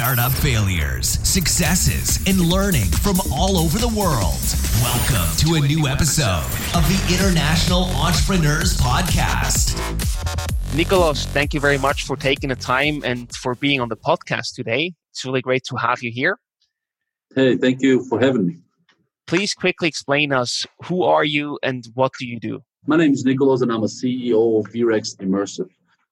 startup failures, successes, and learning from all over the world. Welcome to a new episode of the International Entrepreneurs Podcast. Nicolas, thank you very much for taking the time and for being on the podcast today. It's really great to have you here. Hey, thank you for having me. Please quickly explain us who are you and what do you do? My name is Nicolas and I'm a CEO of VREX Immersive.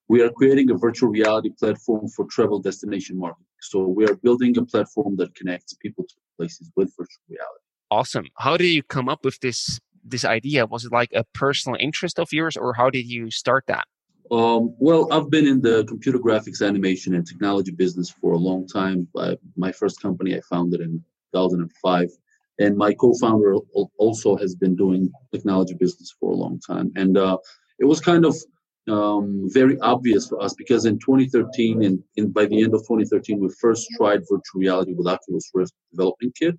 We are creating a virtual reality platform for travel destination marketing. So we are building a platform that connects people to places with virtual reality. Awesome. How did you come up with this this idea? Was it like a personal interest of yours or how did you start that? Um, well, I've been in the computer graphics, animation, and technology business for a long time. I, my first company I founded in 2005, and my co-founder also has been doing technology business for a long time. And uh, it was kind of um, very obvious for us because in 2013 and, by the end of 2013 we first tried virtual reality with Oculus Rift development kit,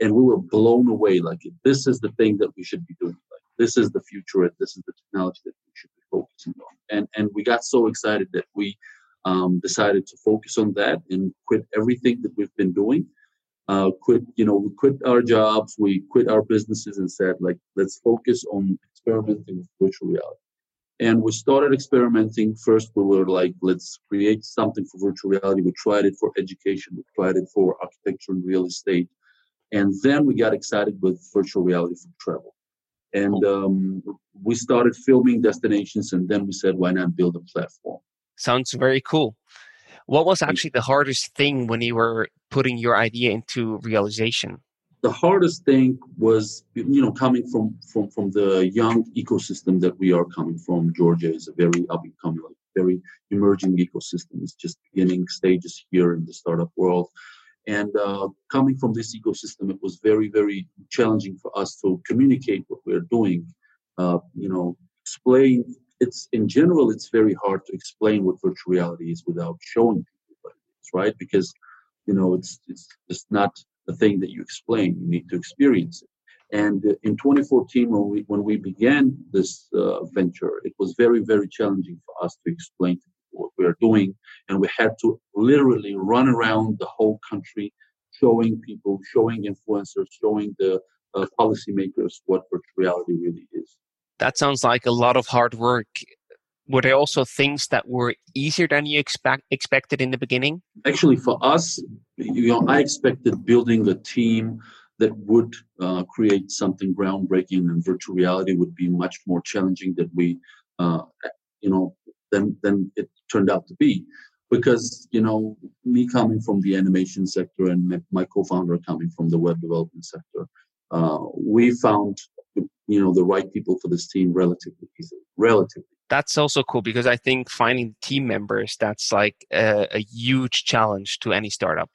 and we were blown away. Like this is the thing that we should be doing. Like this is the future, and this is the technology that we should be focusing on. And and we got so excited that we um, decided to focus on that and quit everything that we've been doing. Uh, quit, you know, we quit our jobs, we quit our businesses, and said like, let's focus on experimenting with virtual reality. And we started experimenting. First, we were like, let's create something for virtual reality. We tried it for education, we tried it for architecture and real estate. And then we got excited with virtual reality for travel. And um, we started filming destinations, and then we said, why not build a platform? Sounds very cool. What was actually the hardest thing when you were putting your idea into realization? The hardest thing was you know coming from from from the young ecosystem that we are coming from. Georgia is a very up and coming very emerging ecosystem. It's just beginning stages here in the startup world. And uh, coming from this ecosystem it was very very challenging for us to communicate what we're doing. Uh, you know explain it's in general it's very hard to explain what virtual reality is without showing people what it is right? Because you know it's it's just not the thing that you explain. You need to experience it. And uh, in 2014, when we when we began this uh, venture, it was very very challenging for us to explain what we are doing, and we had to literally run around the whole country, showing people, showing influencers, showing the uh, policymakers what virtual reality really is. That sounds like a lot of hard work were there also things that were easier than you expect expected in the beginning? Actually, for us, you know, I expected building a team that would uh, create something groundbreaking and virtual reality would be much more challenging than we, uh, you know, than than it turned out to be. Because you know, me coming from the animation sector and my co-founder coming from the web development sector, uh, we found you know the right people for this team relatively easily. Relatively that's also cool because I think finding team members that's like a, a, huge challenge to any startup.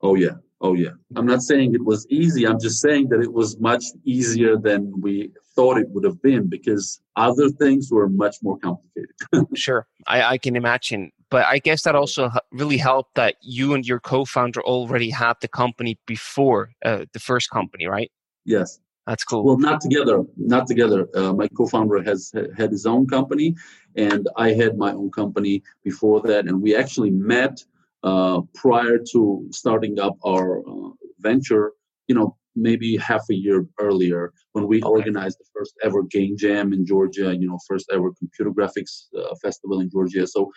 Oh yeah, oh yeah. I'm not saying it was easy. I'm just saying that it was much easier than we thought it would have been because other things were much more complicated. sure, I, I can imagine. But I guess that also really helped that you and your co-founder already had the company before uh, the first company, right? Yes, that's cool. Well, not together. Not together. Uh, my co-founder has had his own company, and I had my own company before that. And we actually met uh, prior to starting up our uh, venture. You know, maybe half a year earlier when we okay. organized the first ever game jam in Georgia. You know, first ever computer graphics uh, festival in Georgia. So,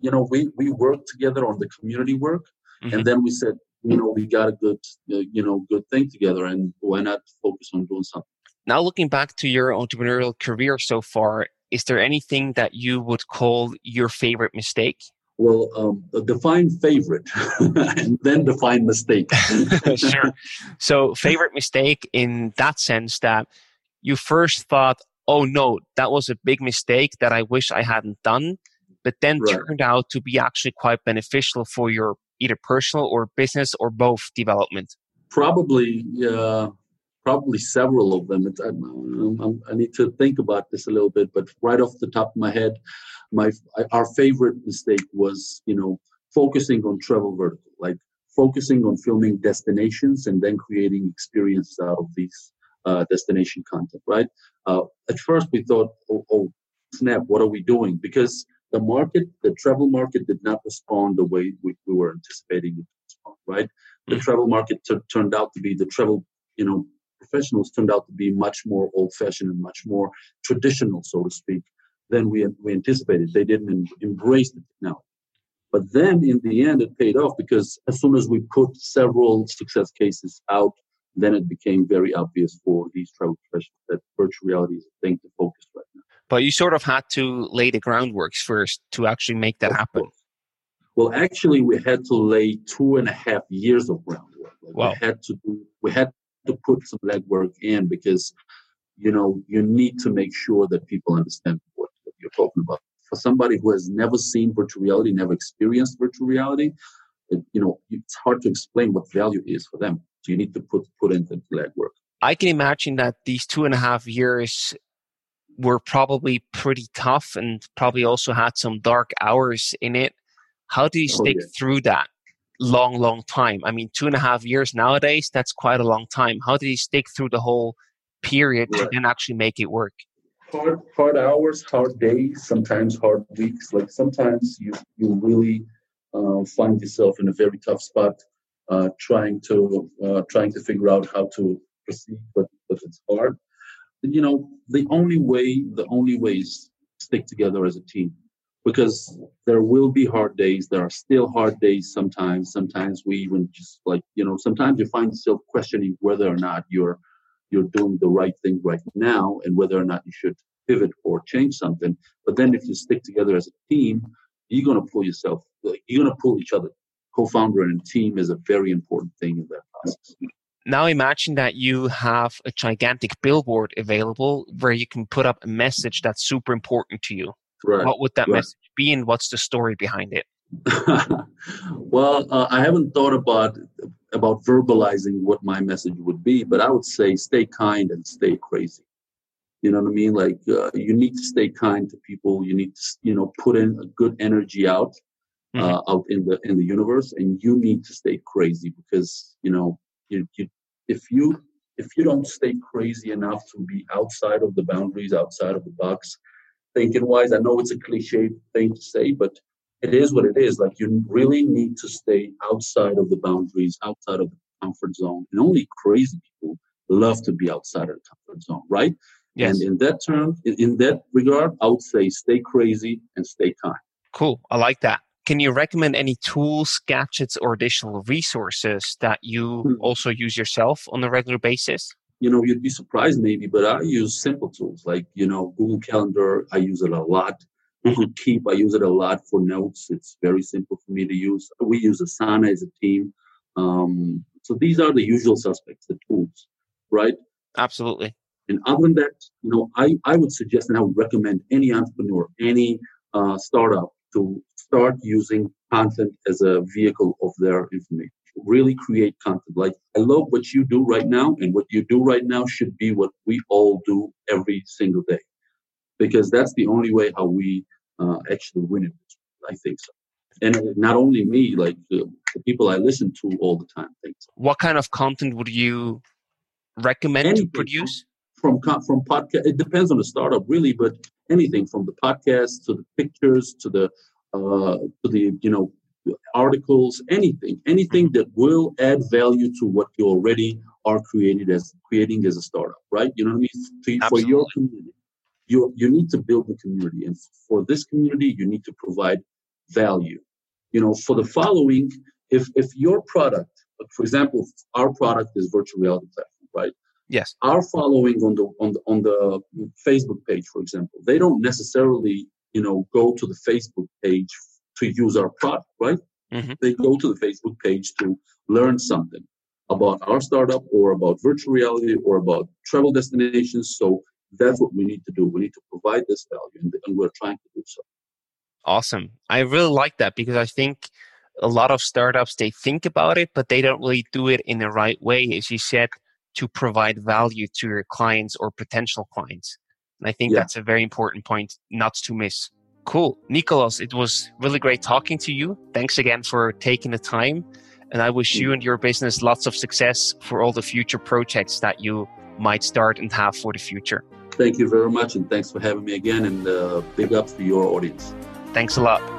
you know, we we worked together on the community work, mm-hmm. and then we said, you know we got a good uh, you know good thing together and why not focus on doing something? Now looking back to your entrepreneurial career so far is there anything that you would call your favorite mistake? Well um, define favorite and then define mistake. Sure. So favorite mistake in that sense that you first thought oh no that was a big mistake that i wish i hadn't done but then right. turned out to be actually quite beneficial for your either personal or business or both development? Probably, uh, probably several of them. I, I, I, need to think about this a little bit, but right off the top of my head, my our favorite mistake was you know focusing on travel vertical, like focusing on filming destinations and then creating experiences out of these uh, destination content. Right. Uh, at first, we thought, oh, oh snap, what are we doing? Because the market, the travel market did not respond the way we, we were anticipating it to respond, right? The mm-hmm. travel market t- turned out to be the travel, you know, professionals turned out to be much more old fashioned and much more traditional, so to speak, than we, we anticipated. They didn't em- embrace the technology. But then in the end, it paid off because as soon as we put several success cases out, then it became very obvious for these travel professionals that virtual reality is a thing to focus now. But you sort of had to lay the groundwork first to actually make that happen. Well, actually, we had to lay two and a half years of groundwork. Like wow. We had to do, we had to put some legwork in because, you know, you need to make sure that people understand what, what you're talking about. For somebody who has never seen virtual reality, never experienced virtual reality, it, you know, it's hard to explain what value is for them. So you need to put put in the legwork. I can imagine that these two and a half years were probably pretty tough and probably also had some dark hours in it. How do you stick oh, yeah. through that long, long time? I mean, two and a half years nowadays, that's quite a long time. How do you stick through the whole period to then actually make it work? Hard, hard hours, hard days, sometimes hard weeks. Like sometimes you, you really uh, find yourself in a very tough spot, uh, trying to uh, trying to figure out how to proceed, but but it's hard you know, the only way, the only way is stick together as a team because there will be hard days. There are still hard days sometimes. Sometimes we even just like, you know, sometimes you find yourself questioning whether or not you're you're doing the right thing right now and whether or not you should pivot or change something. But then if you stick together as a team, you're gonna pull yourself you're gonna pull each other. Co-founder and team is a very important thing in that process now imagine that you have a gigantic billboard available where you can put up a message that's super important to you. Right. What would that right. message be, and what's the story behind it? well, uh, I haven't thought about about verbalizing what my message would be, but I would say stay kind and stay crazy. You know what I mean? Like uh, you need to stay kind to people. You need to you know put in a good energy out uh, mm-hmm. out in the in the universe, and you need to stay crazy because you know you, you if you if you don't stay crazy enough to be outside of the boundaries, outside of the box, thinking wise, I know it's a cliche thing to say, but it is what it is. Like you really need to stay outside of the boundaries, outside of the comfort zone. And only crazy people love to be outside of the comfort zone, right? Yes. And in that term, in that regard, I would say stay crazy and stay kind. Cool. I like that. Can you recommend any tools, gadgets, or additional resources that you hmm. also use yourself on a regular basis? You know, you'd be surprised maybe, but I use simple tools like, you know, Google Calendar. I use it a lot. Google mm-hmm. Keep, I use it a lot for notes. It's very simple for me to use. We use Asana as a team. Um, so these are the usual suspects, the tools, right? Absolutely. And other than that, you know, I, I would suggest and I would recommend any entrepreneur, any uh, startup to start using content as a vehicle of their information. Really create content. Like, I love what you do right now, and what you do right now should be what we all do every single day. Because that's the only way how we uh, actually win it. I think so. And not only me, like the, the people I listen to all the time think so. What kind of content would you recommend Anything to produce? From, from, from podcast, it depends on the startup really, but anything from the podcast to the pictures to the uh, to the you know articles, anything, anything that will add value to what you already are created as creating as a startup, right? You know what I mean? To, for your community, you you need to build the community, and for this community, you need to provide value. You know, for the following, if if your product, for example, our product is virtual reality platform, right? Yes. Our following on the on the on the Facebook page, for example, they don't necessarily you know go to the Facebook page to use our product, right? Mm-hmm. They go to the Facebook page to learn something about our startup or about virtual reality or about travel destinations. So that's what we need to do. We need to provide this value, and, and we're trying to do so. Awesome. I really like that because I think a lot of startups they think about it, but they don't really do it in the right way. As you said, to provide value to your clients or potential clients. And I think yeah. that's a very important point not to miss. Cool. Nicolas, it was really great talking to you. Thanks again for taking the time. And I wish you and your business lots of success for all the future projects that you might start and have for the future. Thank you very much. And thanks for having me again. And uh, big ups to your audience. Thanks a lot.